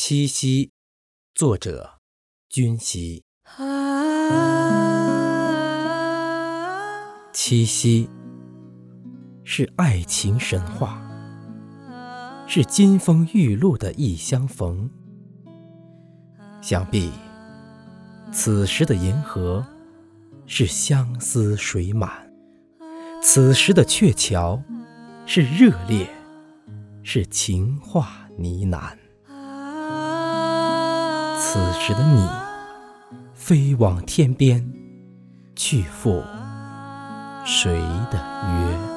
七夕，作者君熙。七夕是爱情神话，是金风玉露的一相逢。想必此时的银河是相思水满，此时的鹊桥是热烈，是情话呢喃。此时的你，飞往天边，去赴谁的约？